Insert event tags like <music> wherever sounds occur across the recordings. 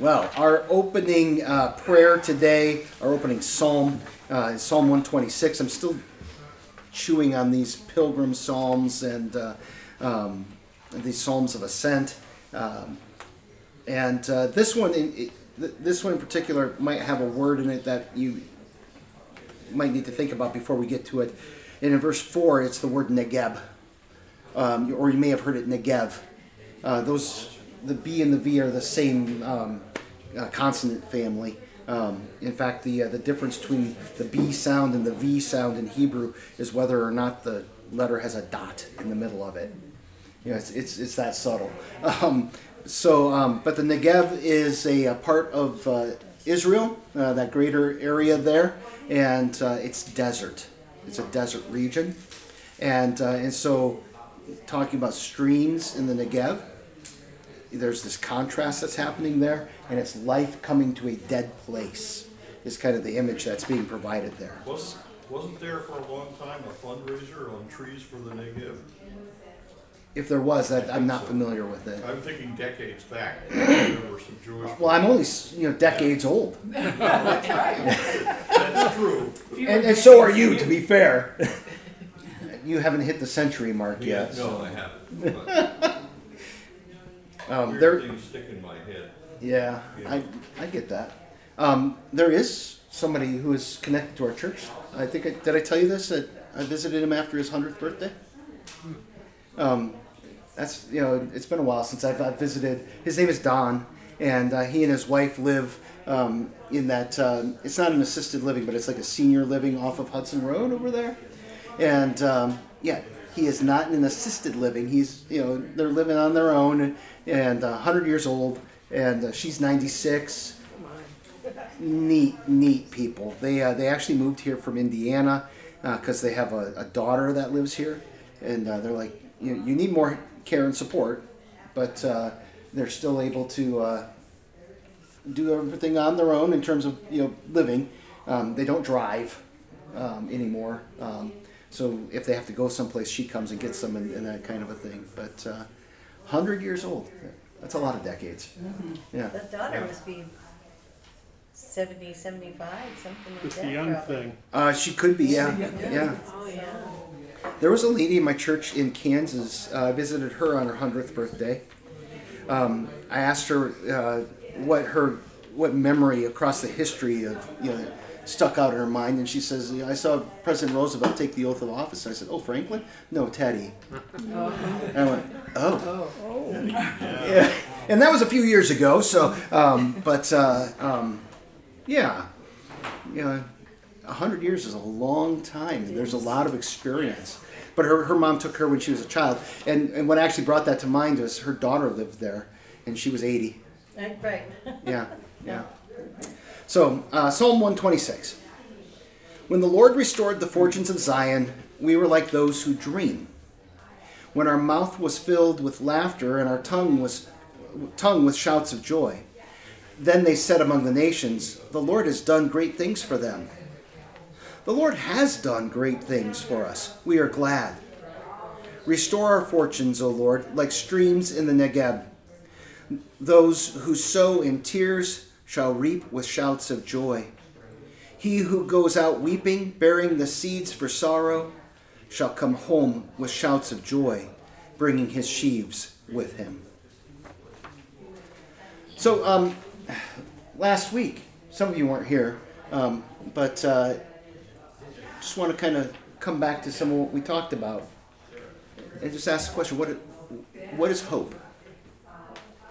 Well, our opening uh, prayer today, our opening psalm, uh, is Psalm 126. I'm still chewing on these pilgrim psalms and uh, um, these psalms of ascent. Um, and uh, this one, in, it, this one in particular, might have a word in it that you might need to think about before we get to it. And in verse four, it's the word negeb, um, or you may have heard it negev. Uh, those, the B and the V are the same um, uh, consonant family. Um, in fact, the uh, the difference between the B sound and the V sound in Hebrew is whether or not the letter has a dot in the middle of it. You know, it's it's, it's that subtle. Um, so, um, but the Negev is a, a part of uh, Israel, uh, that greater area there, and uh, it's desert. It's a desert region, and uh, and so talking about streams in the Negev, there's this contrast that's happening there, and it's life coming to a dead place. Is kind of the image that's being provided there. Wasn't, wasn't there for a long time a fundraiser on trees for the Negev? If there was, that I'm not familiar with it. I'm thinking decades back, <laughs> there were some Jewish. Well, I'm only you know decades old, <laughs> That's true. and, and so are you. To be fair, <laughs> you haven't hit the century mark yet. No, I haven't. Um, there, things stick in my head. yeah, I I get that. Um, there is somebody who is connected to our church. I think I, did I tell you this that I visited him after his hundredth birthday. Um, that's you know it's been a while since I've, I've visited. His name is Don, and uh, he and his wife live um, in that. Um, it's not an assisted living, but it's like a senior living off of Hudson Road over there. And um, yeah, he is not in an assisted living. He's you know they're living on their own, and uh, 100 years old, and uh, she's 96 neat, neat people. They uh, they actually moved here from Indiana because they have a, a daughter that lives here, and uh, they're like, you, you need more care and support, but uh, they're still able to uh, do everything on their own in terms of you know living. Um, they don't drive um, anymore, um, so if they have to go someplace, she comes and gets them, and, and that kind of a thing. But uh, hundred years old. That's a lot of decades. Yeah. The daughter must be 70, 75, something like It's that. a young probably. thing. Uh, she could be, yeah, yeah. Oh, yeah. There was a lady in my church in Kansas. Uh, I visited her on her hundredth birthday. Um, I asked her uh, what her what memory across the history of you know stuck out in her mind, and she says, "I saw President Roosevelt take the oath of office." I said, "Oh, Franklin? No, Teddy." And I went, "Oh." Yeah, and that was a few years ago. So, um, but uh, um, yeah, you know, a hundred years is a long time. and There's a lot of experience. But her, her mom took her when she was a child, and, and what actually brought that to mind was her daughter lived there, and she was 80. Right, Right. Yeah, <laughs> yeah. So, uh, Psalm 126. When the Lord restored the fortunes of Zion, we were like those who dream. When our mouth was filled with laughter and our tongue was tongue with shouts of joy. Then they said among the nations, The Lord has done great things for them. The Lord has done great things for us. We are glad. Restore our fortunes, O Lord, like streams in the Negeb. Those who sow in tears shall reap with shouts of joy. He who goes out weeping, bearing the seeds for sorrow, shall come home with shouts of joy, bringing his sheaves with him. So, um, last week, some of you weren't here, um, but uh, just want to kind of come back to some of what we talked about and just ask the question: What what is hope?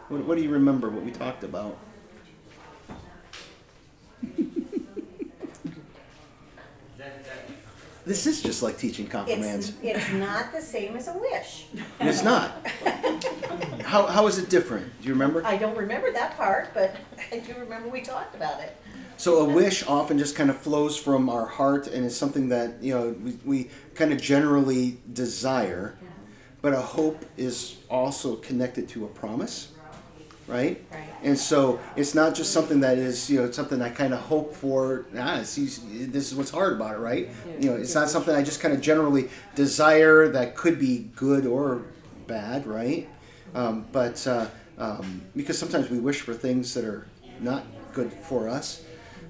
What, what do you remember? What we talked about? This is just like teaching It's, confirmands. it's not the same as a wish. It's not. how, how is it different? Do you remember? I don't remember that part, but I do remember we talked about it. So a wish often just kind of flows from our heart and is something that you know we, we kind of generally desire, but a hope is also connected to a promise, right? Right. And so it's not just something that is you know something I kind of hope for. Ah, see, this is what's hard about it, right? You know, it's not something I just kind of generally desire that could be good or bad, right? Um, but uh, um, because sometimes we wish for things that are not good for us.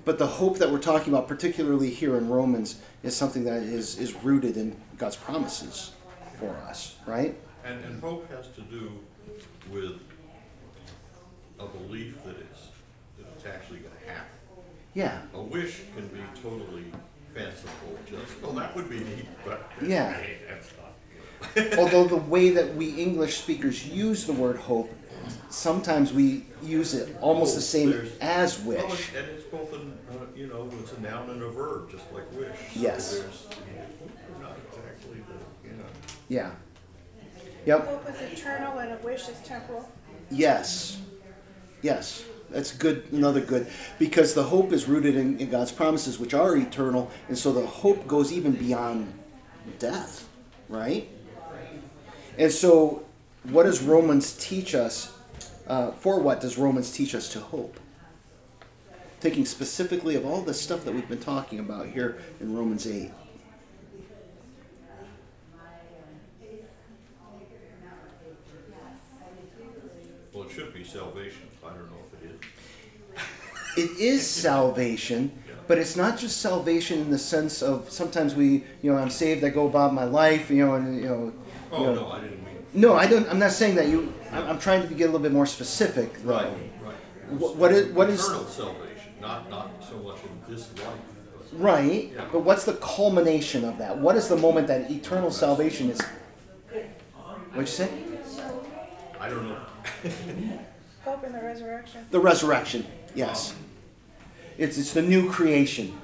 But the hope that we're talking about, particularly here in Romans, is something that is, is rooted in God's promises for us, right? And, and hope has to do with a belief that it's, that it's actually gonna happen. Yeah. A wish can be totally fanciful, just, well, that would be neat, but. Yeah. Hey, That's not. <laughs> Although the way that we English speakers use the word hope, sometimes we use it almost the same There's- as Well, wish. and it's both an, uh, you know, it's a noun and a verb, just like wish. So Yes. there's- Not exactly the, you know. Yeah. Yep. Hope is eternal and a wish is temporal. Yes. Yes. That's good. Another good. Because the hope is rooted in, in God's promises, which are eternal. And so the hope goes even beyond death, right? And so, what does Romans teach us? Uh, for what does Romans teach us to hope? Thinking specifically of all the stuff that we've been talking about here in Romans 8. Well, it should be salvation, I don't know if it is. It is salvation, but it's not just salvation in the sense of sometimes we, you know, I'm saved, I go about my life, you know, and you know. Oh, you Oh, know- no, I didn't mean. No, I don't. I'm not saying that you. I'm, I'm trying to get a little bit more specific. though. Right, right. What- what is- what is- Eternal salvation, not, not so much in this life, but. Right. Yeah. But what's the culmination of that? What is the moment that eternal salvation is? What'd you say? I don't know. Hope in the resurrection. The resurrection. Yes. It's it's the new creation.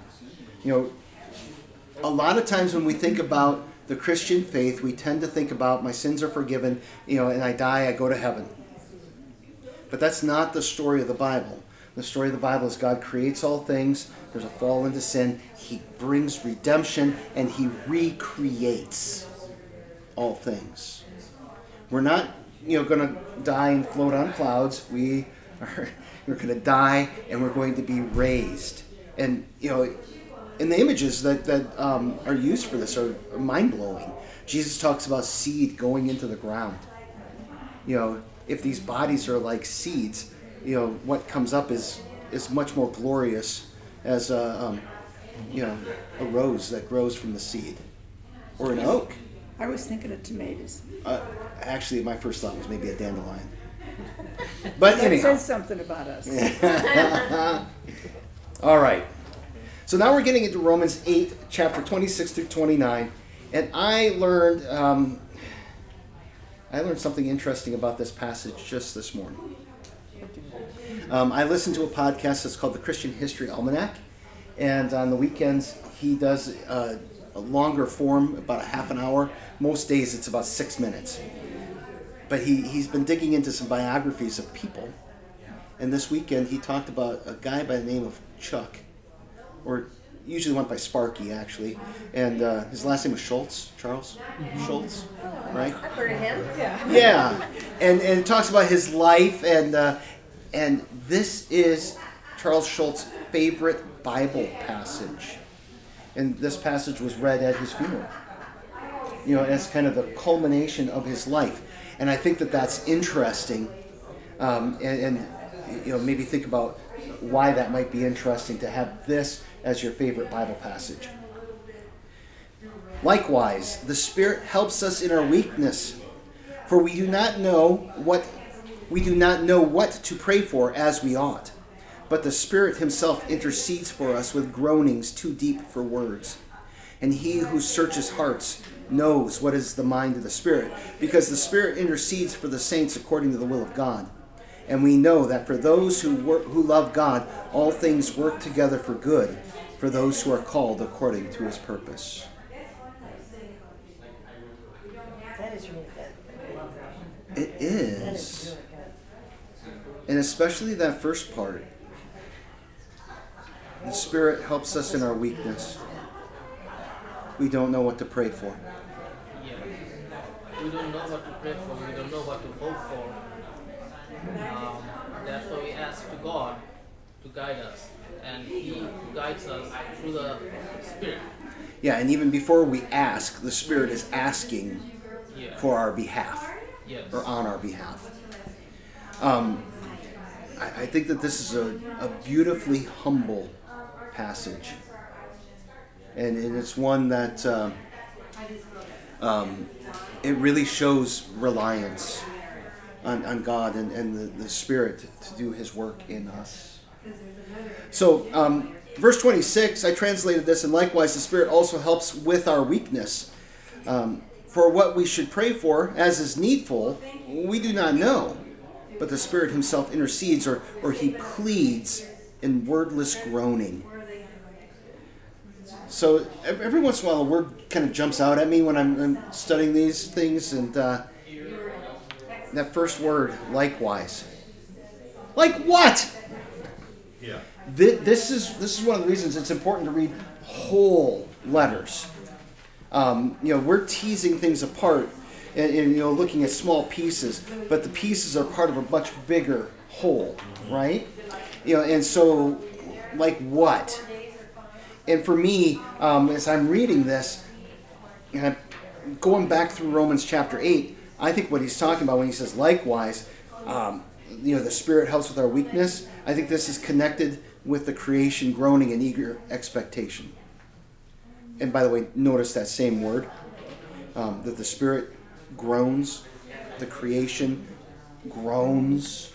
You know, a lot of times when we think about the Christian faith, we tend to think about my sins are forgiven, you know, and I die, I go to heaven. But that's not the story of the Bible. The story of the Bible is God creates all things, there's a fall into sin, He brings redemption, and He recreates all things. We're not, you know, going to die and float on clouds. We are we're going to die and we're going to be raised. And you know, and the images that that um, are used for this are mind blowing. Jesus talks about seed going into the ground. You know, if these bodies are like seeds, you know, what comes up is is much more glorious as a um, you know a rose that grows from the seed, or an oak. I was thinking of tomatoes. Uh, actually, my first thought was maybe a dandelion. <laughs> But That anyhow, says something about us. <laughs> all right. So now we're getting into Romans 8, chapter 26 through 29. And I learned, um, I learned something interesting about this passage just this morning. Um, I listened to a podcast that's called the Christian History Almanac. And on the weekends, he does uh, a longer form, about a half an hour. Most days, it's about six minutes. But he, he's been digging into some biographies of people. And this weekend, he talked about a guy by the name of Chuck, or usually went by Sparky, actually. And uh, his last name was Schulz, Charles Schulz, right? I've heard of him. Yeah. Yeah, and and it talks about his life, and uh, and this is Charles Schulz's favorite Bible passage, and this passage was read at his funeral. You know, as kind of the culmination of his life, and I think that that's interesting, um, and, and you know maybe think about why that might be interesting to have this as your favorite Bible passage. Likewise, the Spirit helps us in our weakness, for we do not know what we do not know what to pray for as we ought. But the Spirit himself intercedes for us with groanings too deep for words. And he who searches hearts knows what is the mind of the Spirit, because the Spirit intercedes for the saints according to the will of God. And we know that for those who work, who love God, all things work together for good, for those who are called according to his purpose. That is really good. I love that. It is is. really good. And especially that first part. The Spirit helps us in our weakness. We don't know what to pray for. We don't know what to pray for, we don't know what to hope for. Um, why we ask to God to guide us. And He guides us through the Spirit. Yeah, and even before we ask, the Spirit is asking Yeah. for our behalf yes. or on our behalf. Um, I, I think that this is a, a beautifully humble passage. And, and it's one that uh, um, it really shows reliance on, on God and, and the, the Spirit to do His work in us. So, um, verse 26, I translated this, and likewise the Spirit also helps with our weakness. Um, for what we should pray for, as is needful, we do not know. But the Spirit Himself intercedes or, or He pleads in wordless groaning. So every once in a while, a word kind of jumps out at me when I'm, I'm studying these things, and uh, that first word, likewise. Like what? Yeah. Thi- This is this is one of the reasons it's important to read whole letters. Um, you know, we're teasing things apart and, and you know looking at small pieces, but the pieces are part of a much bigger whole, right? You know, and so like what? And for me, um, as I'm reading this, and I'm going back through Romans chapter 8, I think what he's talking about when he says likewise, um, you know, the Spirit helps with our weakness. I think this is connected with the creation groaning in eager expectation. And by the way, notice that same word um, that the Spirit groans, the creation groans.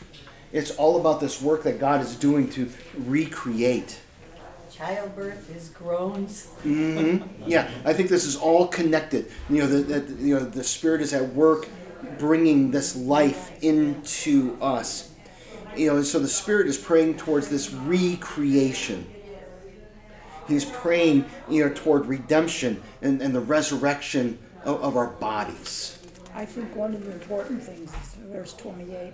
It's all about this work that God is doing to recreate. Childbirth is groans. hmm Yeah, I think this is all connected. You know, the, that you know the Spirit is at work, bringing this life into us. You know, so the Spirit is praying towards this recreation. He's praying, you know, toward redemption and, and the resurrection of, of our bodies. I think one of the important things is verse 28.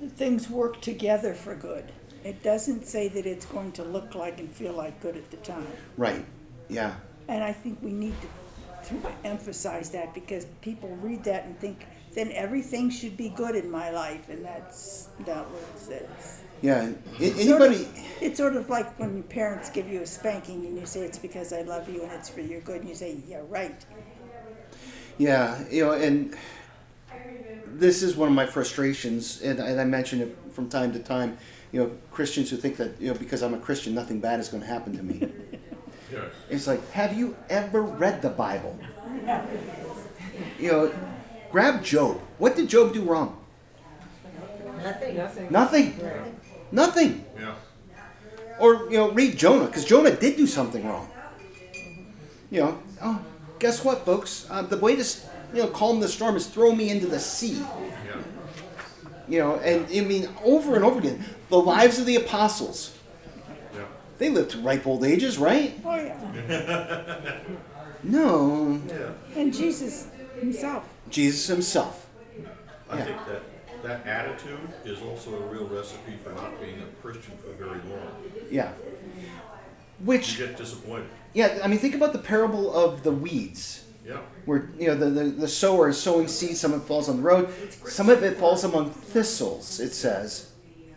that Things work together for good. It doesn't say that it's going to look like and feel like good at the time. Right? Yeah. And I think we need to, to emphasize that because people read that and think, then everything should be good in my life, and that's not what it says. Yeah. A- Sort of- Anybody? it's sort of like when your parents give you a spanking and you say it's because I love you and it's for your good, and you say, yeah, right. Yeah, you know, and this is one of my frustrations, and, and I mention it from time to time. You know, Christians who think that you know because I'm a Christian, nothing bad is going to happen to me. Yeah. it's like, have you ever read the Bible? You know, grab Job. What did Job do wrong? Nothing. Nothing. Nothing. Yeah. Or you know, read Jonah because Jonah did do something wrong. You know, oh, guess what, folks? Uh, the way to s- you know calm the storm is throw me into the sea. Yeah. You know, and I mean, over and over again, the lives of the apostles. Yeah. They lived to ripe old ages, right? Oh, yeah. <laughs> No, Yeah. And Jesus himself. Jesus himself. I Yeah. think that that attitude is also a real recipe for not being a Christian for very long. Yeah. You Which, get disappointed. yeah, I mean, think about the parable of the weeds. Yeah. Where you know the, the, the sower is sowing seeds, some of it falls on the road, some of it falls among thistles. It says,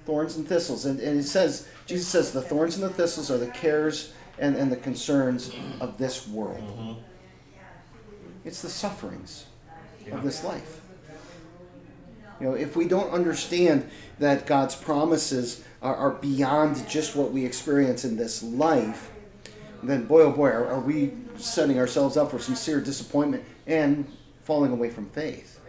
thorns and thistles, and, and it says Jesus says the thorns and the thistles are the cares and, and the concerns of this world. Mm-hmm. It's the sufferings of this life. You know, if we don't understand that God's promises are, are beyond just what we experience in this life, then boy oh boy, are, are we setting ourselves up for sincere disappointment and falling away from faith.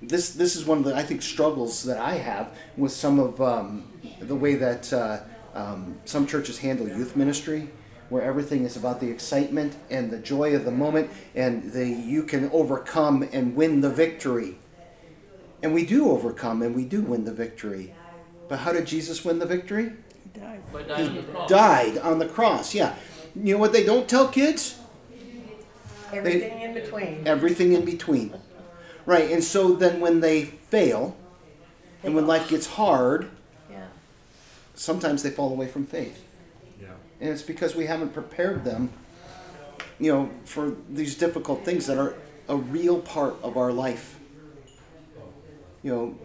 This this is one of the I think struggles that I have with some of um, the way that uh, um, some churches handle youth ministry, where everything is about the excitement and the joy of the moment, and the you can overcome and win the victory. And we do overcome and we do win the victory. But how did Jesus win the victory? He died. But died on the cross. died on the cross. Yeah. You know what they don't tell kids? Everything in between. Everything in between. Right. And so then when they fail and when life gets hard, Yeah. sometimes they fall away from faith. Yeah. And it's because we haven't prepared them, you know, for these difficult things that are a real part of our life. You know,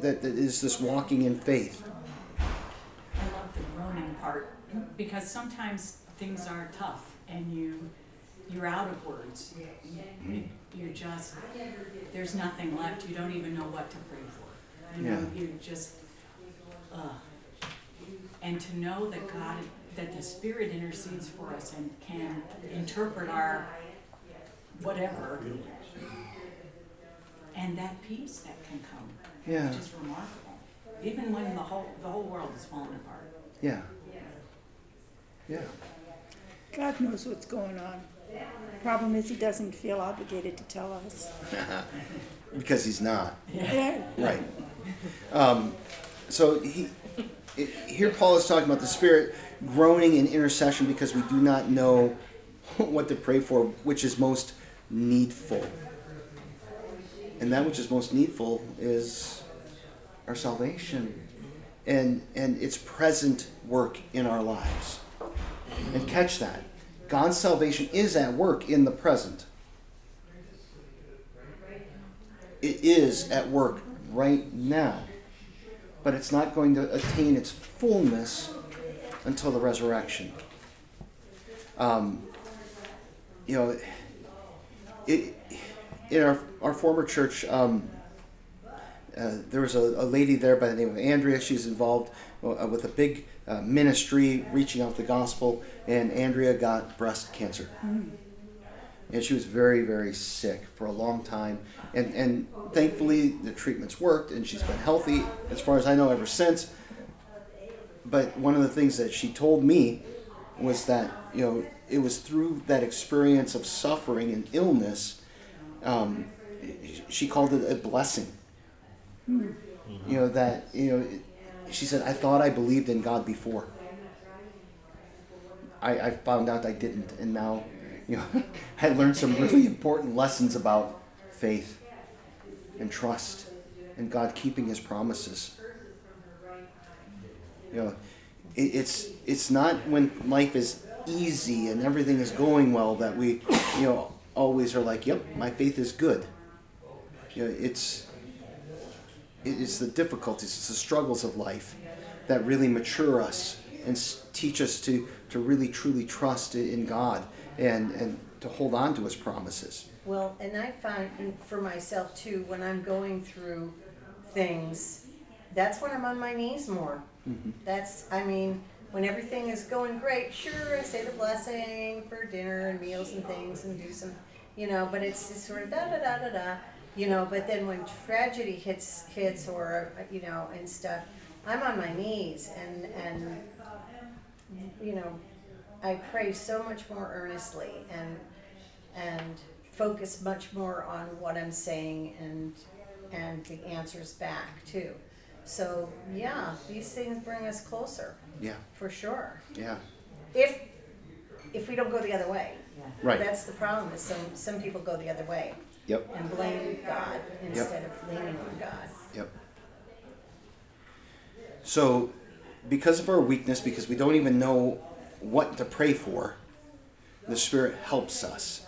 that, that is this walking in faith. I love the groaning part because sometimes things are tough and you you're out of words. You're just there's nothing left. You don't even know what to pray for. You know, Yeah. you just, ugh. And to know that God, that the Spirit intercedes for us and can interpret our whatever. And that peace that can come. Yeah. It's just remarkable. Even when the whole, the whole world is falling apart. Yeah. Yeah. God knows what's going on. Problem is, he doesn't feel obligated to tell us. <laughs> Because he's not. Yeah. Right. Um, so he, it, here Paul is talking about the Spirit groaning in intercession because we do not know <laughs> what to pray for, which is most needful. And that which is most needful is our salvation and, and its present work in our lives. And catch that. God's salvation is at work in the present. It is at work right now. But it's not going to attain its fullness until the resurrection. Um, you know, it, in our, our former church, um, uh, there was a, a lady there by the name of Andrea. She's involved with a big uh, ministry reaching out the gospel, and Andrea got breast cancer. And she was very, very sick for a long time. And, and thankfully, the treatments worked, and she's been healthy, as far as I know, ever since. But one of the things that she told me was that, you know, it was through that experience of suffering and illness, um, she called it a blessing. You know, that, you know, it, she said, I thought I believed in God before. I, I found out I didn't, and now, you know, <laughs> I learned some really important lessons about faith and trust and God keeping His promises. You know, it, it's it's not when life is easy and everything is going well that we, you know, always are like, "Yep, my faith is good." You know, it's it is the difficulties, it's the struggles of life that really mature us and teach us to, to really truly trust in God and, and to hold on to His promises. Well, and I find for myself too, when I'm going through things, that's when I'm on my knees more. Mm-hmm. That's, I mean, when everything is going great, sure, I say the blessing for dinner and meals and things and do some, you know, but it's just sort of da da da da da, you know. But then when tragedy hits hits or you know and stuff, I'm on my knees and and you know, I pray so much more earnestly and and focus much more on what I'm saying and and the answers back too. So yeah, these things bring us closer Yeah, for sure. yeah, If if we don't go the other way. right. That's the problem is some some people go the other way Yep, and blame God instead of leaning on God. yep. So, because of our weakness, because we don't even know what to pray for, the Spirit helps us.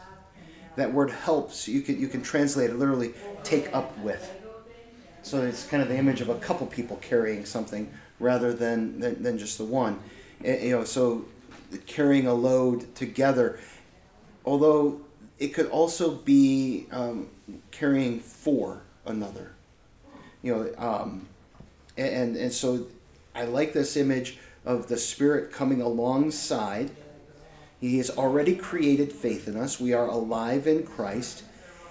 That word helps, you can, you can translate it literally take up with. So it's kind of the image of a couple people carrying something rather than, than, than just the one. Eh, you know, so carrying a load together, although it could also be um, carrying for another. You know, um, and and so I like this image of the Spirit coming alongside. He has already created faith in us. We are alive in Christ.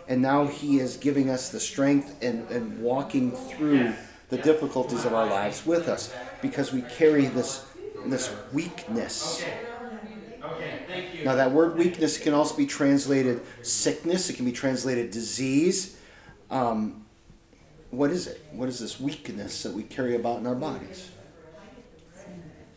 And now He is giving us the strength and, and walking through the difficulties of our lives with us because we carry this, this weakness. Now, that word weakness can also be translated sickness, it can be translated disease. Um, what is it? What is this weakness that we carry about in our bodies?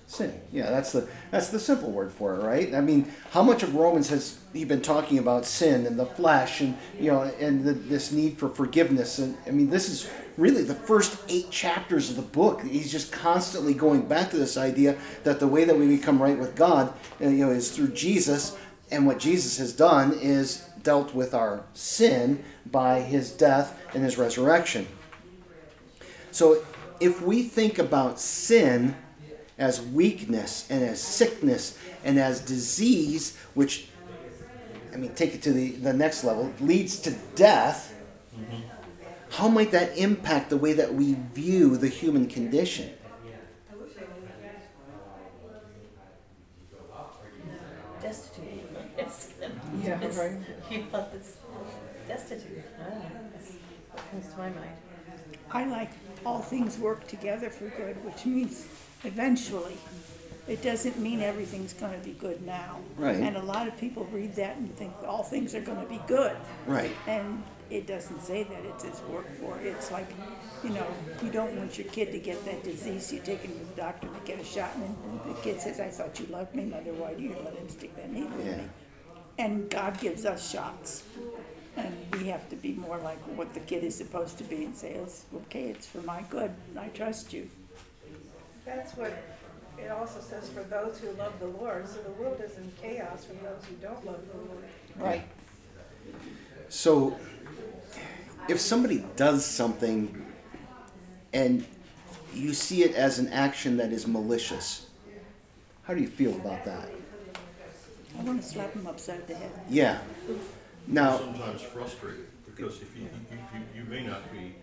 Sin. Yeah, that's the that's the simple word for it, right? I mean, how much of Romans has he been talking about sin and the flesh, and you know, and the, this need for forgiveness? And I mean, this is really the first eight chapters of the book. He's just constantly going back to this idea that the way that we become right with God, uh, you know, is through Jesus, and what Jesus has done is dealt with our sin by his death and his resurrection. So if we think about sin as weakness and as sickness and as disease, which, I mean, take it to the, the next level, leads to death, how might that impact the way that we view the human condition? Destitute. It's, Yeah, it's, right. <laughs> you know, it's destitute. I. That's what comes to my mind. I like all things work together for good, which means eventually. It doesn't mean everything's gonna be good now. Right. And a lot of people read that and think all things are gonna be good. Right. And it doesn't say that, it says work for, it's like, you know, you don't want your kid to get that disease, you take him to the doctor to get a shot, and the kid says, I thought you loved me, mother, why do you let him stick that needle in Yeah. me? And God gives us shots. And we have to be more like what the kid is supposed to be and say, it's okay, it's for my good, I trust you. That's what it also says for those who love the Lord. So the world is in chaos for those who don't love the Lord. Right. So, if somebody does something and you see it as an action that is malicious, how do you feel about that? I wanna slap him upside the head. Yeah. Now, Sometimes frustrated, because if you, you, you, you may not be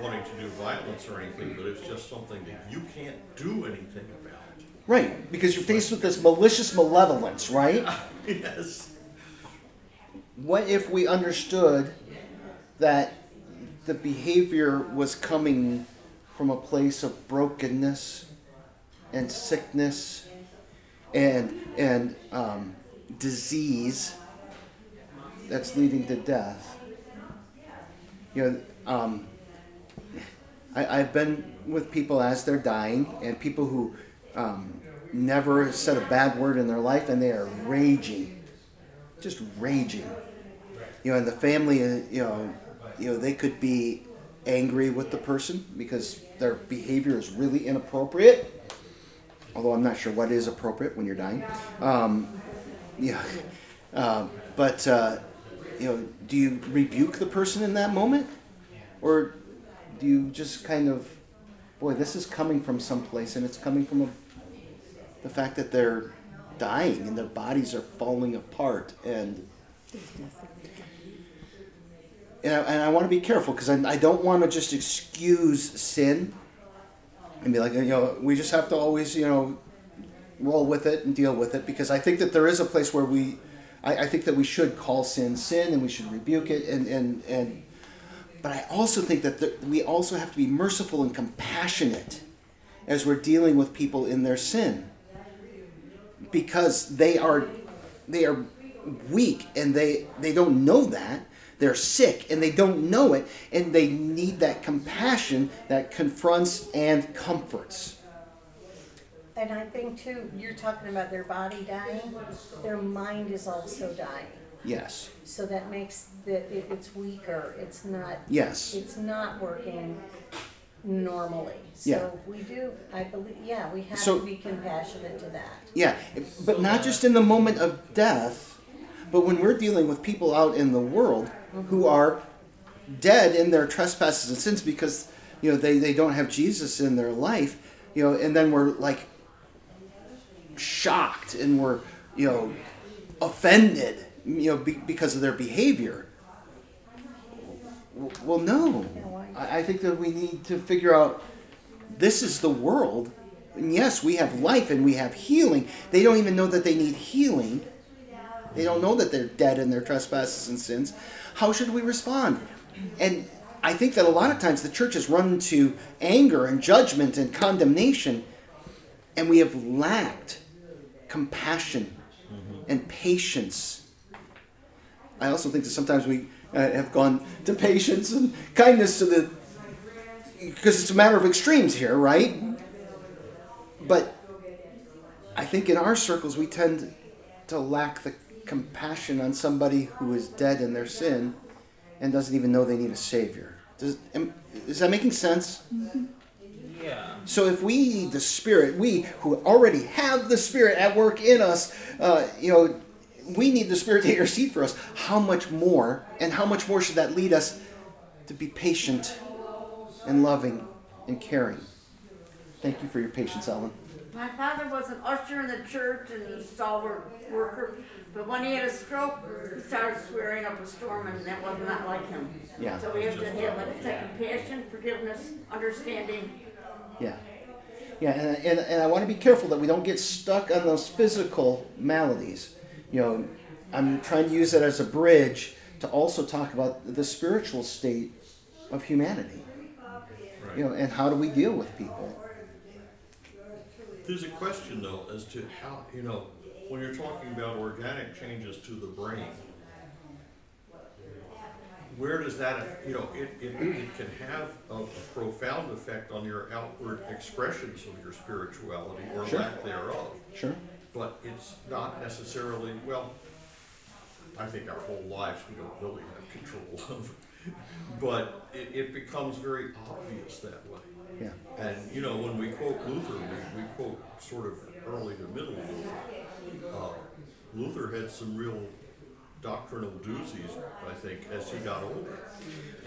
wanting to do violence or anything, but it's just something that you can't do anything about. right, because you're faced with this malicious malevolence, right? <laughs> Yes. What if we understood that the behavior was coming from a place of brokenness and sickness and and um, disease that's leading to death? You know, um, I, I've been with people as they're dying, and people who um, never said a bad word in their life, and they are raging, just raging. You know, and the family, uh, you know, you know, they could be angry with the person because their behavior is really inappropriate. Although I'm not sure what is appropriate when you're dying. Um, yeah, <laughs> uh, but uh, you know, do you rebuke the person in that moment, or do you just kind of, boy, this is coming from someplace, and it's coming from a, the fact that they're dying and their bodies are falling apart, and There's nothing we can and I, and I want to be careful because I, I don't want to just excuse sin and be like, you know, we just have to always, you know, roll with it and deal with it because I think that there is a place where we, I, I think that we should call sin sin and we should rebuke it and and and, but I also think that the, we also have to be merciful and compassionate as we're dealing with people in their sin because they are they are weak and they they don't know that they're sick and they don't know it and they need that compassion that confronts and comforts And I think too, you're talking about their body dying, their mind is also dying. yes So that makes that it, it's weaker. It's not. yes It's not working normally. Yeah. So we do. I believe. Yeah, we have So- to be compassionate to that. yeah but not just in the moment of death but when we're dealing with people out in the world who are dead in their trespasses and sins because you know they, they don't have jesus in their life you know and then we're like shocked and we're you know offended you know be, because of their behavior well no? I, I think that we need to figure out this is the world and yes we have life and we have healing they don't even know that they need healing they don't know that they're dead in their trespasses and sins. How should we respond? And I think that a lot of times the church has run into anger and judgment and condemnation, and we have lacked compassion and patience. I also think that sometimes we uh, have gone to patience and kindness to the because it's a matter of extremes here, right? But I think in our circles we tend to lack the compassion on somebody who is dead in their sin and doesn't even know they need a savior. Does, am, is that making sense? Yeah. So if we need the Spirit, we who already have the Spirit at work in us, uh, you know, we need the Spirit to intercede for us. How much more, and how much more should that lead us to be patient and loving and caring? Thank you for your patience, Ellen. My father was an usher in the church and a stalwart worker, but when he had a stroke, he started swearing up a storm, and that was not like him. Yeah. So we have to have like second compassion, forgiveness, understanding. Yeah. Yeah, and, and, and I want to be careful that we don't get stuck on those physical maladies. You know, I'm trying to use that as a bridge to also talk about the spiritual state of humanity. You know, and how do we deal with people? There's a question though as to how, you know, when you're talking about organic changes to the brain, where does that, you know, it, it, it can have a profound effect on your outward expressions of your spirituality or Sure. lack thereof. Sure. But it's not necessarily, well, I think our whole lives we don't really have control of. <laughs> But it, it becomes very obvious that way. Yeah. And, you know, when we quote Luther, we, we quote sort of early to middle Luther. Uh, Luther had some real doctrinal doozies, I think, as he got older.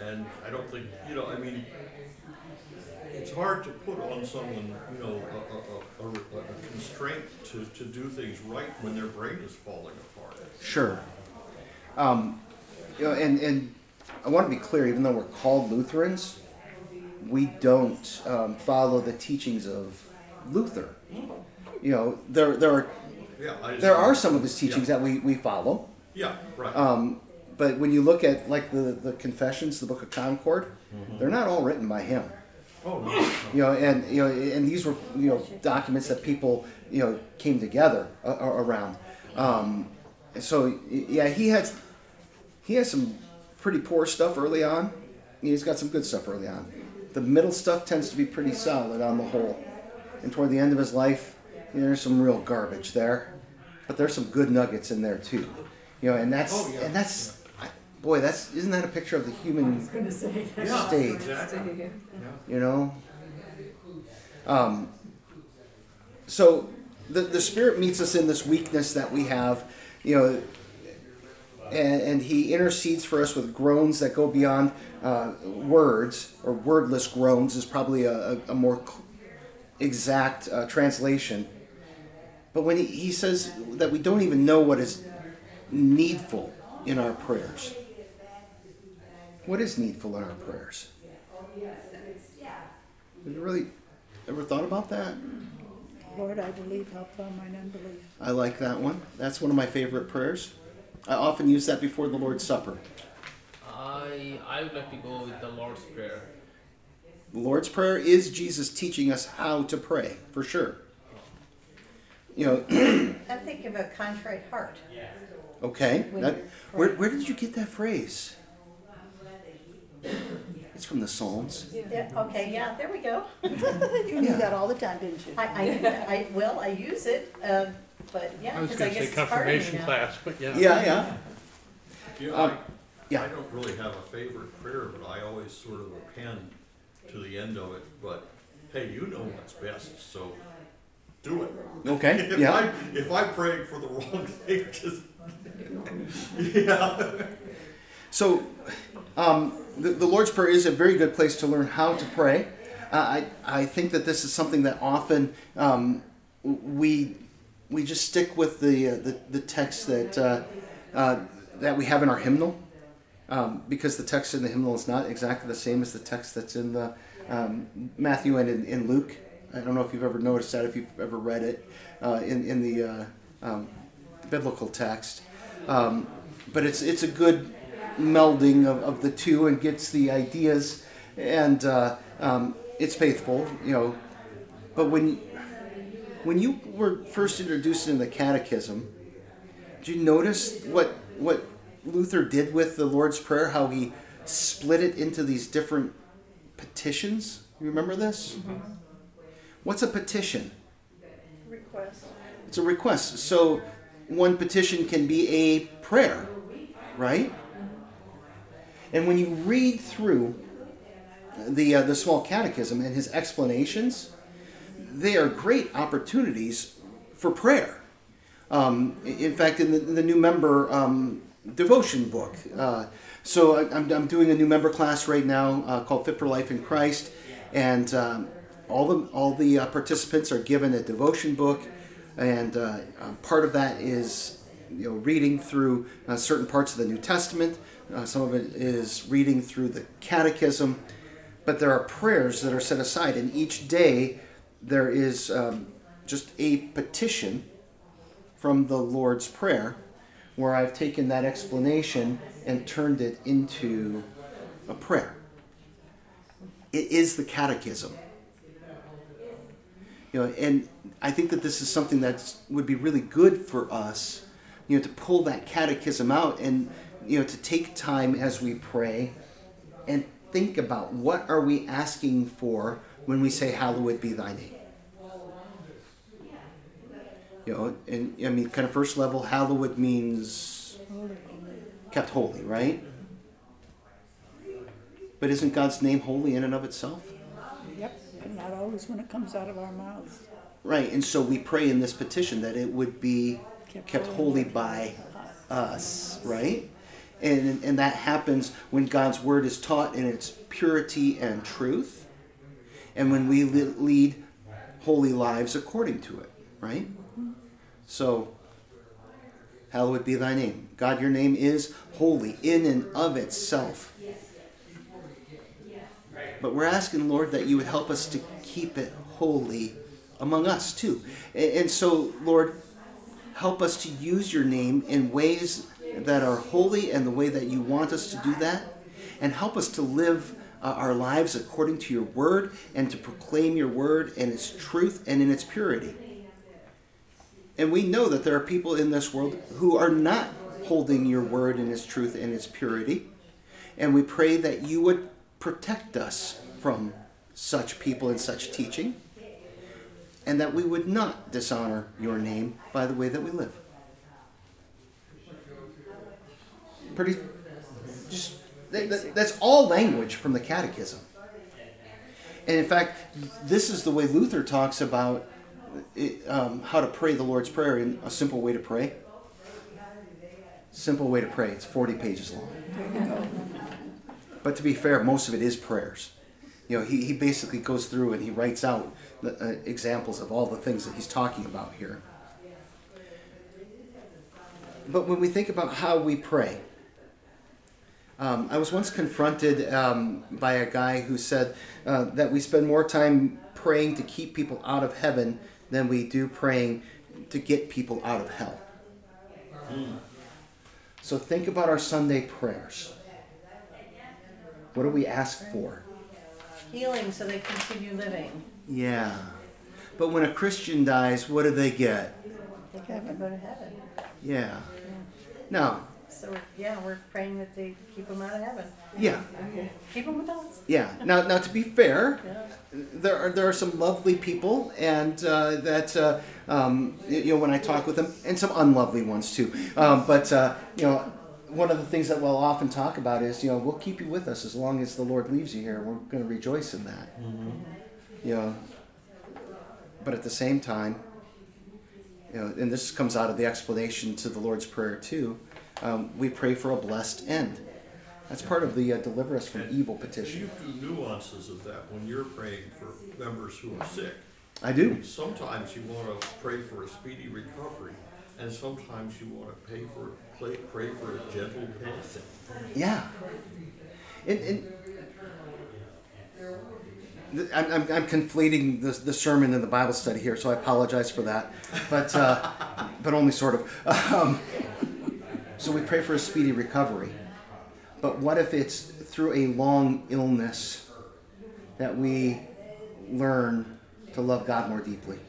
And I don't think, you know, I mean, it's hard to put on someone, you know, a, a, a, a constraint to, to do things right when their brain is falling apart. Sure. Um, you know, and, and I want to be clear, even though we're called Lutherans, we don't um, follow the teachings of Luther. You know, there, there are Yeah, there are some of his teachings that we, we follow. Yeah, right. Um, but when you look at like the, the confessions, the Book of Concord, they're not all written by him. oh, no, You know, and you know, and these were you know documents that people you know came together uh, around. Um, so yeah, he had he has some pretty poor stuff early on. He's got some good stuff early on. The middle stuff tends to be pretty solid on the whole, and toward the end of his life, you know, there's some real garbage there, but there's some good nuggets in there too. You know, and that's Oh, yeah. and that's I- boy, that's isn't that a picture of the human yeah, state? <laughs> exactly. you know um, so the, the spirit meets us in this weakness that we have you know and, and he intercedes for us with groans that go beyond uh, words or wordless groans is probably a, a, a more exact uh, translation but when he, he says that we don't even know what is needful in our prayers what is needful in our prayers have you really ever thought about that? Lord, I believe, help thou mine unbelief. I like that one. That's one of my favorite prayers. I often use that before the Lord's Supper. I I would like to go with the Lord's Prayer. The Lord's Prayer is Jesus teaching us how to pray, for sure. You know, <clears throat> I'm thinking of a contrite heart. okay. That, where, where did you get that phrase? It's from the Psalms. Yeah, okay, yeah, there we go. <laughs> You knew that all the time, didn't you? I, I, I, well, I use it, uh, but yeah, I was because I gonna say it's part of me confirmation now. class, but yeah. Yeah, yeah. You know, Um, I, yeah. I don't really have a favorite prayer, but I always sort of append to the end of it, but hey, you know what's best, so do it. Okay, <laughs> If yeah. I, if I'm praying for the <laughs> wrong thing, just, yeah. So, um, the, the Lord's Prayer is a very good place to learn how to pray. Uh, I, I think that this is something that often um, we, we just stick with the, uh, the, the text that, uh, uh, that we have in our hymnal. Um, because the text in the hymnal is not exactly the same as the text that's in the um, Matthew and in, in Luke. I don't know if you've ever noticed that, if you've ever read it uh, in, in the uh, um, biblical text. Um, but it's, it's a good melding of, of the two and gets the ideas, and uh, um, it's faithful, you know. But when, when you were first introduced into the catechism, did you notice what, what Luther did with the Lord's Prayer? How he split it into these different petitions? You remember this? What's a petition? Request. It's a request. So one petition can be a prayer, right? And when you read through the uh, the small catechism and his explanations, they are great opportunities for prayer. Um, in fact, in the, the new member um, devotion book, uh, so I, I'm, I'm doing a new member class right now uh, called Fit for Life in Christ, and um, all the all the uh, participants are given a devotion book, and uh, um, part of that is you know reading through uh, certain parts of the New Testament. Uh, some of it is reading through the Catechism, but there are prayers that are set aside, and each day there is um, just a petition from the Lord's Prayer, where I've taken that explanation and turned it into a prayer. It is the Catechism. You know, and I think that this is something that would be really good for us, you know, to pull that catechism out and you know to take time as we pray and think about what are we asking for when we say hallowed be thy name. You know, and I mean kind of first level hallowed means kept holy, right? But isn't God's name holy in and of itself? Yep, but not always when it comes out of our mouths. Right, and so we pray in this petition that it would be kept holy by us, right? And, and that happens when God's word is taught in its purity and truth, and when we lead holy lives according to it, right? So, hallowed be thy name. God, your name is holy in and of itself. But we're asking, Lord, that you would help us to keep it holy among us too. And, so, Lord, help us to use your name in ways that are holy and the way that you want us to do that. And help us to live uh, our lives according to your word and to proclaim your word and its truth and in its purity. And we know that there are people in this world who are not holding your word and its truth and its purity. And we pray that you would protect us from such people and such teaching, and that we would not dishonor your name by the way that we live. Pretty, just that, that- that's all language from the Catechism. And in fact, this is the way Luther talks about it, um, how to pray the Lord's Prayer in a simple way to pray. Simple way to pray. It's 40 pages long. <laughs> But to be fair, most of it is prayers. You know, he, he basically goes through and he writes out the, uh, examples of all the things that he's talking about here. But when we think about how we pray, um, I was once confronted um, by a guy who said uh, that we spend more time praying to keep people out of heaven than we do praying to get people out of hell. So think about our Sunday prayers. What do we ask for? Healing so they continue living. Yeah. But when a Christian dies, what do they get? They have to go to heaven. Yeah. Now, So, yeah, we're praying that they keep them out of heaven. yeah, Keep them with us. yeah. Now, now to be fair, Yeah. there are there are some lovely people, and uh, that uh, um, you know when I talk with them, and some unlovely ones too. Um, but uh, you know, one of the things that we'll often talk about is you know we'll keep you with us as long as the Lord leaves you here. We're going to rejoice in that. You know, but at the same time, you know, and this comes out of the explanation to the Lord's prayer too. Um, we pray for a blessed end. That's part of the uh, deliver us from evil petition. You do nuances of that when you're praying for members who are sick. I do. Sometimes you want to pray for a speedy recovery, and sometimes you want to pay for, pray, pray for a gentle passing. Yeah. And, and I'm, I'm, I'm conflating the, the sermon and the Bible study here, so I apologize for that. But, uh, but only sort of. <laughs> Um, so we pray for a speedy recovery. But what if it's through a long illness that we learn to love God more deeply?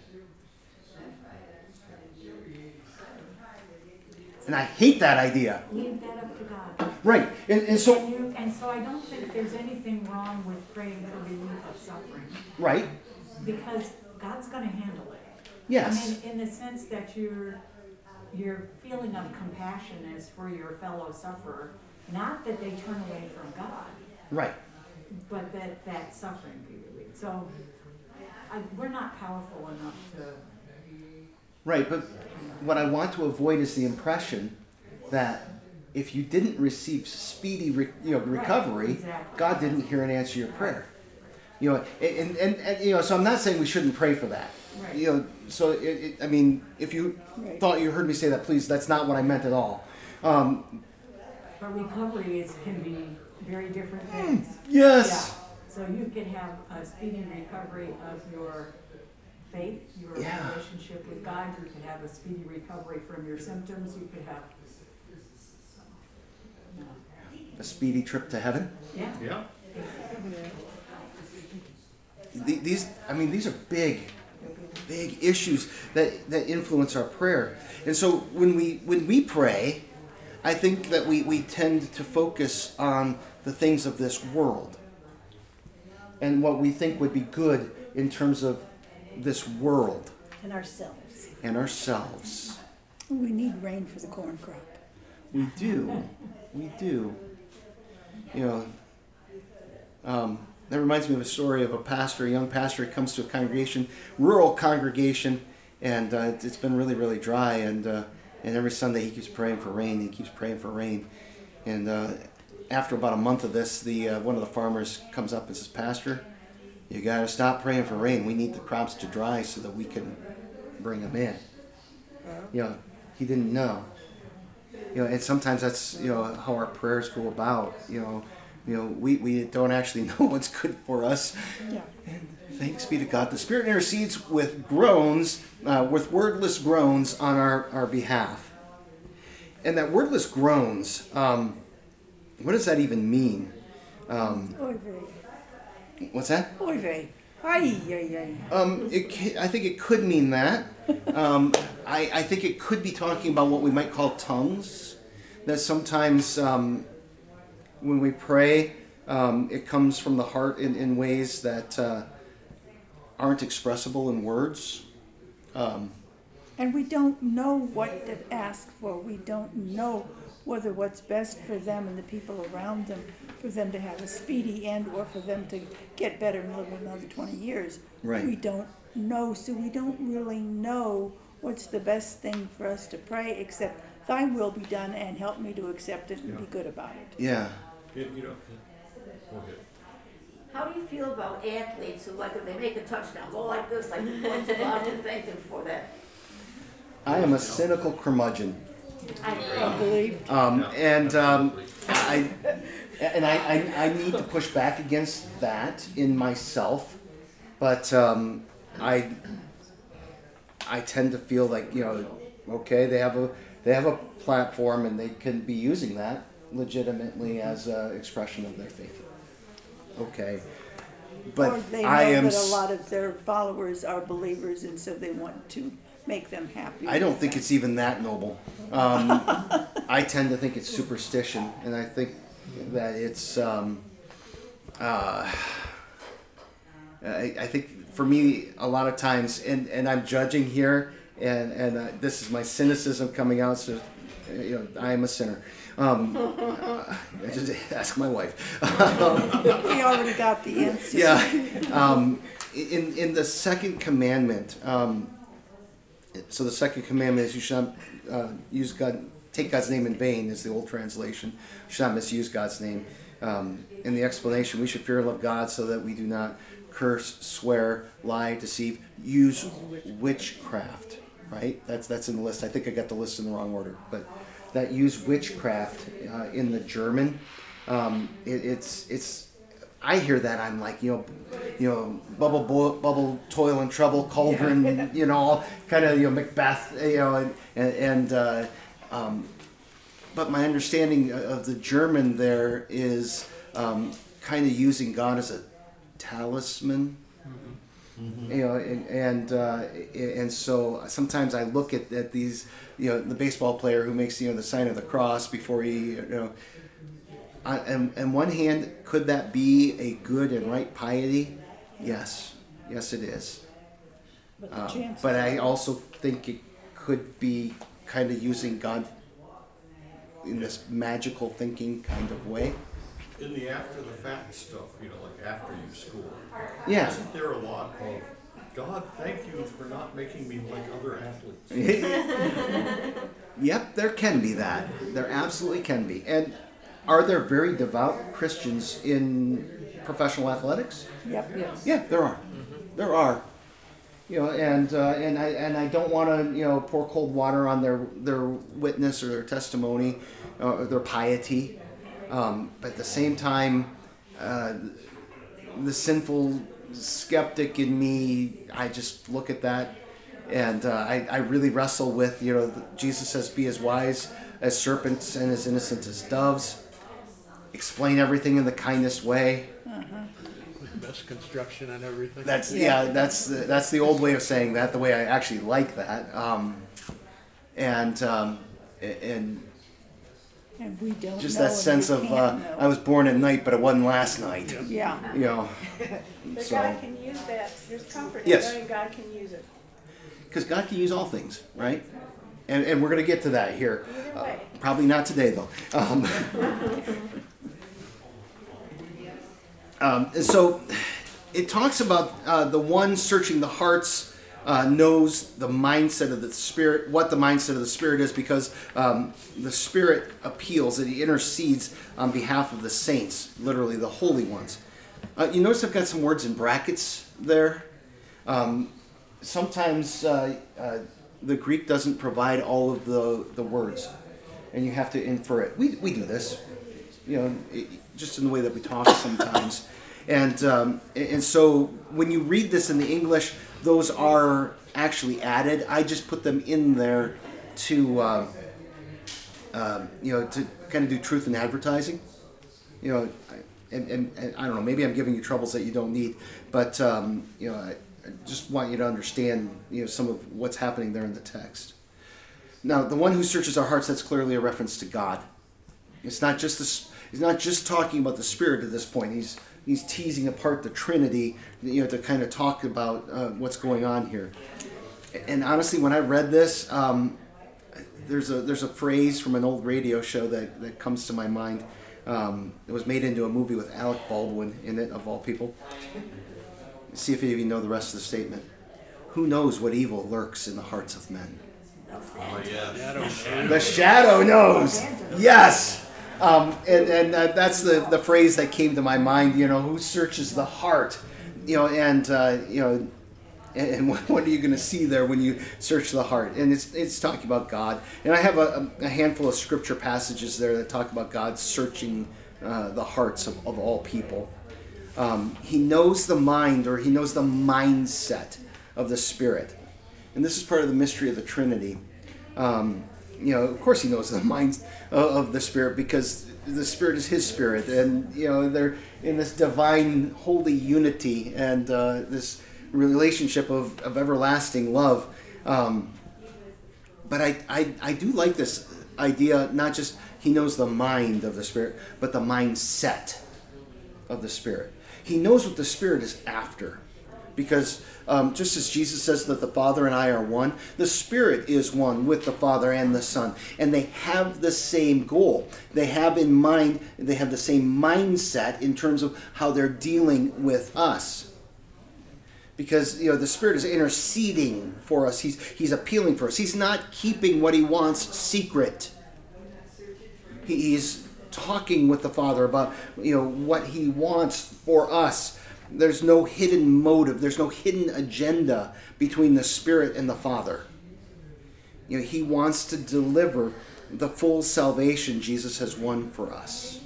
And I hate that idea. Leave that up to God. Right. And, and so, And you, and so I don't think there's anything wrong with praying for relief of suffering, right. because God's gonna handle it. Yes. I mean, in the sense that your, your feeling of compassion is for your fellow sufferer, not that they turn away from God, Right. but that that suffering be relieved. So, I, we're not powerful enough to, Right, but what I want to avoid is the impression that if you didn't receive speedy re- you know, recovery, exactly. God didn't hear and answer your prayer. You know, and, and, and you know, so I'm not saying we shouldn't pray for that. Right. You know, so it, it, I mean, if you Right. thought you heard me say that, please, that's not what I meant at all. Um, But recovery is, can be very different things. yes. Yeah, so you can have a speedy recovery of your faith, your Yeah. relationship with God, you could have a speedy recovery from your symptoms, you could have. A speedy trip to heaven. Yeah, Yeah, Th- These, I mean, these are big, big issues that, that influence our prayer. And so when we when we pray, I think that we, we tend to focus on the things of this world and what we think would be good in terms of this world And ourselves. and ourselves. We need rain for the corn crop. We do. We do. You know, um, that reminds me of a story of a pastor, a young pastor, who comes to a congregation, rural congregation, and uh, it's- it's been really, really dry. And uh, and every Sunday he keeps praying for rain. He keeps praying for rain. And uh, after about a month of this, the uh, one of the farmers comes up and says, "Pastor, you got to stop praying for rain. We need the crops to dry so that we can bring them in." You know, he didn't know you know, and sometimes that's you know how our prayers go about. You know, you know, we, we don't actually <laughs> know what's good for us. Yeah. Thanks be to God. The Spirit intercedes with groans, uh, with wordless groans on our, our behalf. And that wordless groans, um, what does that even mean? Um, Oy vey. what's that? Oy vey. Ay, ay, ay. Um, it, I think it could mean that. Um, I, I think it could be talking about what we might call tongues. That sometimes um, when we pray, um, it comes from the heart in, in ways that uh, aren't expressible in words. Um, And we don't know what to ask for. We don't know whether what's best for them and the people around them, for them to have a speedy end or for them to get better and live another 20 years. Right. We don't know, so we don't really know what's the best thing for us to pray except thy will be done and help me to accept it and be good about it. yeah. You, you know, go ahead. How do you feel about athletes who, like, if they make a touchdown, go like this, like, what's about to God and thank them for that? I am a cynical curmudgeon. I agree. Unbelievable. Um, and um. I and I, I, I need to push back against that in myself, but um, I I tend to feel like you know, okay, they have a they have a platform and they can be using that legitimately as an expression of their faith. Okay, but or they know I am. that a lot of their followers are believers and so they want to make them happy. I don't think it's even that noble. Um, <laughs> I tend to think it's superstition, and I think that it's. Um, uh, I, I think for me, a lot of times, and, and I'm judging here, and and uh, this is my cynicism coming out. So, you know, I am a sinner. Um, <laughs> I just <laughs> ask my wife. We <laughs> already got the answer. Yeah. Um, in in the second commandment, um, so the second commandment is you should not uh, use God, take God's name in vain, is the old translation. You should not misuse God's name. Um, in the explanation, we should fear and love God so that we do not curse, swear, lie, deceive, use witchcraft. Right? That's that's in the list. I think I got the list in the wrong order, but that use witchcraft uh, in the German. Um, it, it's it's I hear that I'm like you know, you know, bubble bo- bubble toil and trouble cauldron, <laughs> you know, all kind of you know Macbeth, you know, and and, and uh, um, but my understanding of the German there is um, kind of using God as a talisman. You know, and and, uh, and so sometimes I look at, at these, you know, the baseball player who makes you know the sign of the cross before he, you know, on, on, on one hand, could that be a good and right piety? Yes, yes, it is. But the chances but I also think it could be kind of using God in this magical thinking kind of way. In the after the fact stuff, you know, like after you score, Yeah. isn't there a lot of, God, thank you for not making me like other athletes? <laughs> yep, there can be that. There absolutely can be. And are there very devout Christians in professional athletics? Yep. Yes. Yeah, there are. There are. You know, and uh, and I and I don't want to you know pour cold water on their their witness or their testimony uh, or their piety, um, but at the same time, uh, the sinful skeptic in me, I just look at that, and uh, I I really wrestle with you know Jesus says be as wise as serpents and as innocent as doves. Explain everything in the kindest way. Best construction on everything. That's yeah. that's the, that's the old way of saying that. The way I actually like that. Um, and um, and And we don't just know that and sense we of can't uh, know. I was born at night, but it wasn't last night. Yeah. You know, <laughs> But So- God can use that, there's comfort in Yes. knowing God can use it. because God can use all things, right? And and we're gonna get to that here. Either Uh, way. probably not today though. Um, <laughs> um, so it talks about uh, the one searching the hearts uh, knows the mindset of the spirit, what the mindset of the spirit is, because um, the spirit appeals and he intercedes on behalf of the saints, literally the holy ones. Uh, you notice I've got some words in brackets there. Um, sometimes uh, uh, the Greek doesn't provide all of the, the words, and you have to infer it. We, we do this, you know, it, just in the way that we talk sometimes. And, um, and so when you read this in the English, those are actually added. I just put them in there to, uh, uh, you know, to kind of do truth in advertising. You know, and, and, and I don't know, maybe I'm giving you troubles that you don't need, but, um, you know, I, I just want you to understand, you know, some of what's happening there in the text. Now, the one who searches our hearts, that's clearly a reference to God. It's not just this. He's not just talking about the Spirit at this point. He's he's teasing apart the Trinity, you know, to kind of talk about uh, what's going on here. And honestly, when I read this, um, there's a there's a phrase from an old radio show that, that comes to my mind. Um, it was made into a movie with Alec Baldwin in it, of all people. See if any of you know the rest of the statement. Who knows what evil lurks in the hearts of men? Oh, yeah. The shadow knows. Yes. Um, and and uh, that's the, the phrase that came to my mind. You know, who searches the heart? You know, and uh, you know, and, <laughs> what are you going to see there when you search the heart? And it's it's talking about God. And I have a, a handful of scripture passages there that talk about God searching uh, the hearts of, of all people. Um, he knows the mind, or he knows the mindset of the Spirit. And this is part of the mystery of the Trinity. Um, you know, of course, he knows the <laughs> mind of, of the Spirit because the Spirit is his Spirit, and you know they're in this divine, holy unity and uh, this relationship of, of everlasting love. Um, but I, I, I do like this idea. Not just he knows the mind of the Spirit, but the mindset of the Spirit. He knows what the Spirit is after. Because um, just as Jesus says that the Father and I are one, the Spirit is one with the Father and the Son. And they have the same goal. They have in mind, they have the same mindset in terms of how they're dealing with us. Because you know the Spirit is interceding for us. He's he's appealing for us. He's not keeping what he wants secret. He's talking with the Father about you know what He wants for us. There's no hidden motive. There's no hidden agenda between the Spirit and the Father. You know, He wants to deliver the full salvation Jesus has won for us.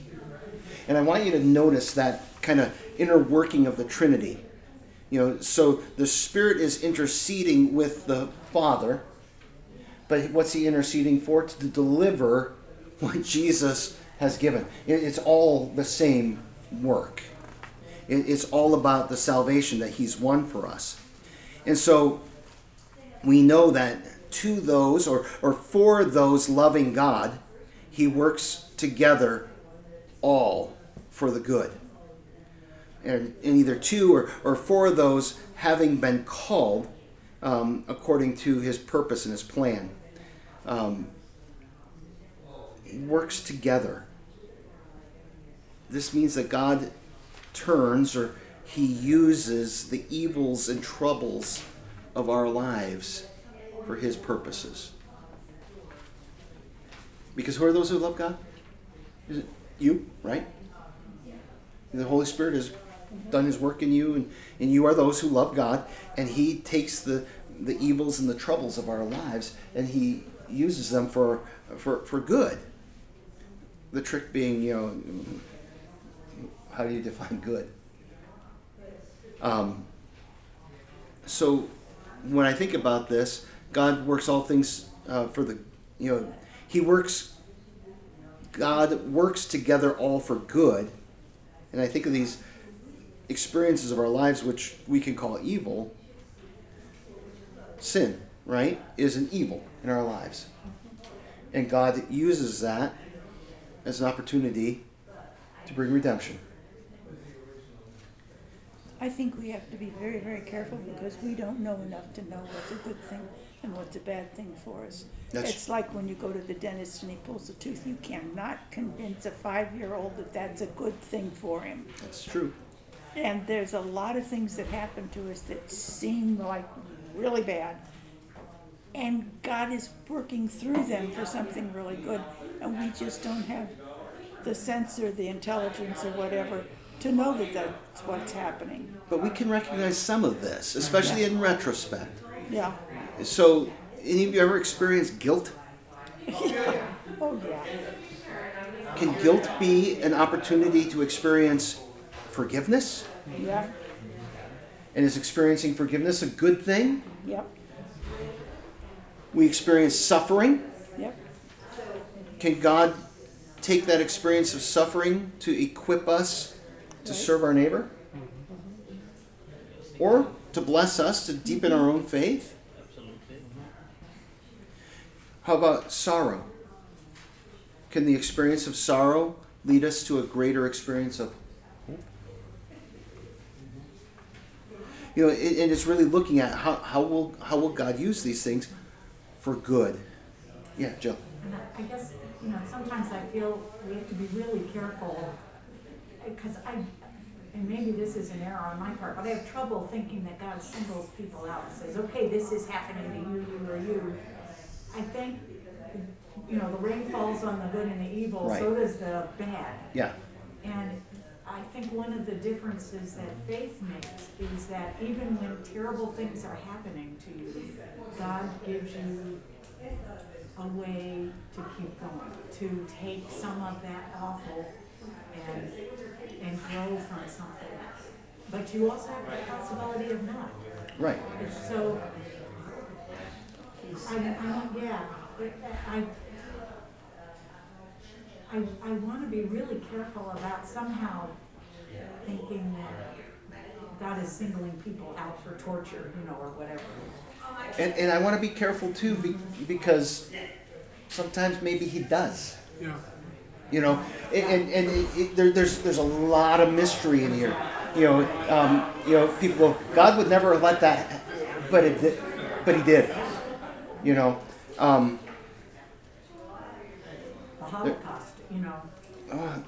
And I want you to notice that kind of inner working of the Trinity. You know, so the Spirit is interceding with the Father, but what's He interceding for? To deliver what Jesus has given. It's all the same work. It- It's all about the salvation that He's won for us. And so we know that to those or, or for those loving God, He works together all for the good. And, and either to or, or for those having been called um, according to His purpose and His plan. Um, works together. This means that God turns or he uses the evils and troubles of our lives for his purposes. Because who are those who love God? Is it you, right? The Holy Spirit has done His work in you, and, and you are those who love God, and He takes the the evils and the troubles of our lives, and He uses them for for for good. The trick being, you know, how do you define good? Um, so when I think about this, God works all things uh, for the, you know, He works, God works together all for good. And I think of these experiences of our lives, which we can call evil. Sin, right, is an evil in our lives. And God uses that as an opportunity to bring redemption. I think we have to be very, very careful because we don't know enough to know what's a good thing and what's a bad thing for us. That's- It's like when you go to the dentist and he pulls a tooth, you cannot convince a five-year-old that that's a good thing for him. That's true. And there's a lot of things that happen to us that seem like really bad. And God is working through them for something really good. And we just don't have the sense or the intelligence or whatever to know that that's what's happening. But we can recognize some of this, especially in retrospect. Yeah. So, any of you ever experienced guilt? yeah. <laughs> Oh, yeah. Can guilt be an opportunity to experience forgiveness? Yeah. And is experiencing forgiveness a good thing? Yep. We experience suffering. Yep. Can God take that experience of suffering to equip us to serve our neighbor? Or to bless us, to deepen our own faith? How about sorrow? Can the experience of sorrow lead us to a greater experience of? You know, and it's really looking at how, how will how will God use these things for good? Yeah, Jill. I guess, you know, sometimes I feel we have to be really careful, because I, and maybe this is an error on my part, but I have trouble thinking that God singles people out and says, okay, this is happening to you, you, or you. I think, you know, the rain falls on the good and the evil, Right. so does the bad. Yeah. And I think one of the differences that faith makes is that even when terrible things are happening to you, God gives you a way to keep going, to take some of that awful and, and grow from something. But you also have the possibility of not. Right. It's so, I, I, yeah, I, I, I wanna be really careful about somehow thinking that God is singling people out for torture, you know, or whatever. And, and I want to be careful too be, because sometimes maybe he does. Yeah. You know, and, and, and it, it, there, there's there's a lot of mystery in here. You know, um, you know, people go, God would never let that, but it did, but He did. You know, um, The Holocaust, you know, uh,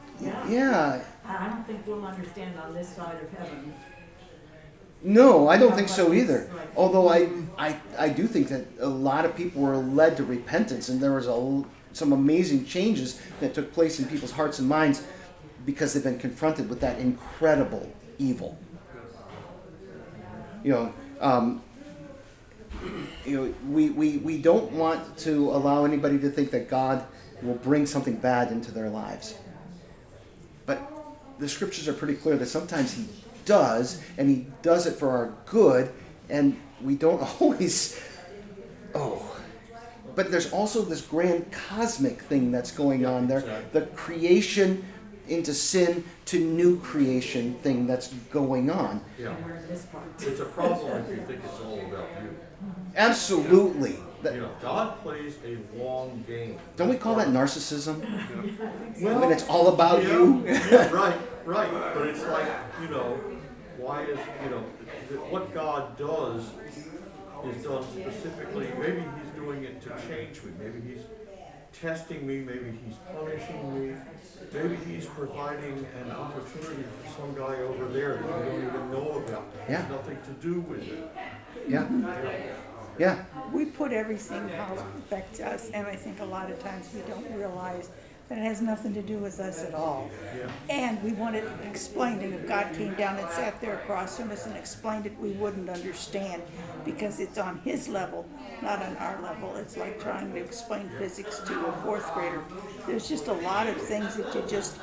yeah. I I don't think we'll understand on this side of heaven. No, I don't think so either. Although I, I, I do think that a lot of people were led to repentance, and there was a, some amazing changes that took place in people's hearts and minds because they've been confronted with that incredible evil. You know, um, you know, we, we, we don't want to allow anybody to think that God will bring something bad into their lives. But the scriptures are pretty clear that sometimes He does, and He does it for our good, and we don't <laughs> always. Oh. But there's also this grand cosmic thing that's going on there the creation into sin to new creation thing that's going on. Yeah, And this part. it's a problem if you think it's all about you. Absolutely. That- You know, God plays a long game. don't we call that narcissism? Well, <laughs> when it's all about yeah, you? <laughs> yeah, right, right. But it's like, you know, why is, you know, what God does is done specifically, maybe he's doing it to change me, maybe he's testing me, maybe he's punishing me, maybe he's providing an opportunity for some guy over there that you don't even know about. That has nothing to do with it. Yeah. Yeah. We put everything how it affects us, and I think a lot of times we don't realize that has nothing to do with us at all. And we want it explained, and if God came down and sat there across from us and explained it, we wouldn't understand because it's on His level, not on our level. It's like trying to explain physics to a fourth grader. There's just a lot of things that you just,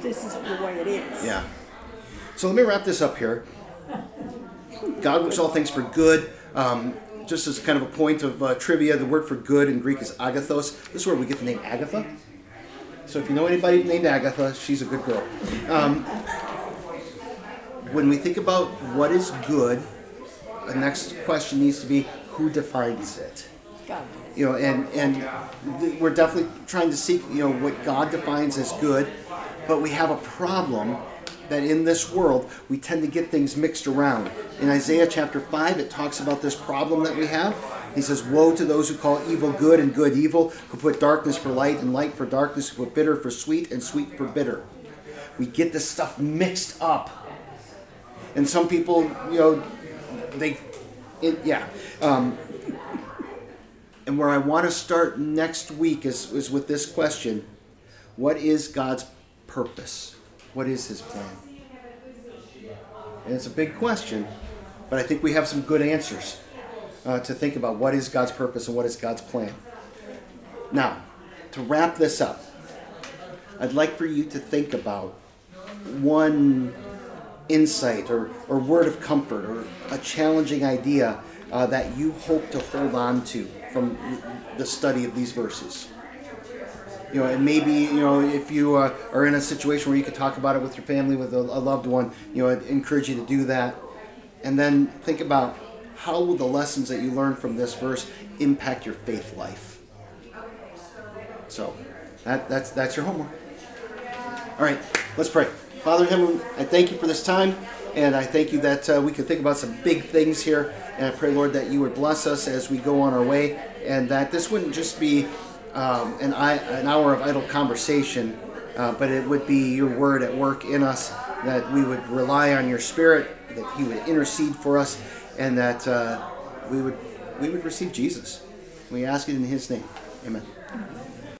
this is the way it is. Yeah. So let me wrap this up here. God works all things for good. Um, just as kind of a point of uh, trivia, the word for good in Greek is agathos. This is where we get the name Agatha. So if you know anybody named Agatha, she's a good girl. Um, when we think about what is good, the next question needs to be who defines it? God. you know, and and we're definitely trying to seek, you know, what God defines as good, but we have a problem that in this world we tend to get things mixed around. In Isaiah chapter five, it talks about this problem that we have. He says, "Woe to those who call evil good and good evil, who put darkness for light and light for darkness, who put bitter for sweet and sweet for bitter." We get this stuff mixed up, and some people, you know, they, it, yeah. Um, and where I want to start next week is, is with this question What is God's purpose? What is His plan? And it's a big question, but I think we have some good answers uh, to think about what is God's purpose and what is God's plan. Now, to wrap this up, I'd like for you to think about one insight or, or word of comfort or a challenging idea uh, that you hope to hold on to from the study of these verses. You know, and maybe you know if you uh, are in a situation where you could talk about it with your family, with a, a loved one, you know, I'd encourage you to do that. And then think about how will the lessons that you learn from this verse impact your faith life. So, that, that's that's your homework. All right, let's pray. Father in heaven, I thank you for this time, and I thank you that uh, we can think about some big things here. And I pray, Lord, that you would bless us as we go on our way, and that this wouldn't just be um, an, an hour of idle conversation, uh, but it would be your word at work in us, that we would rely on your spirit, that he would intercede for us, and that uh, we would we would receive Jesus. We ask it in his name. Amen.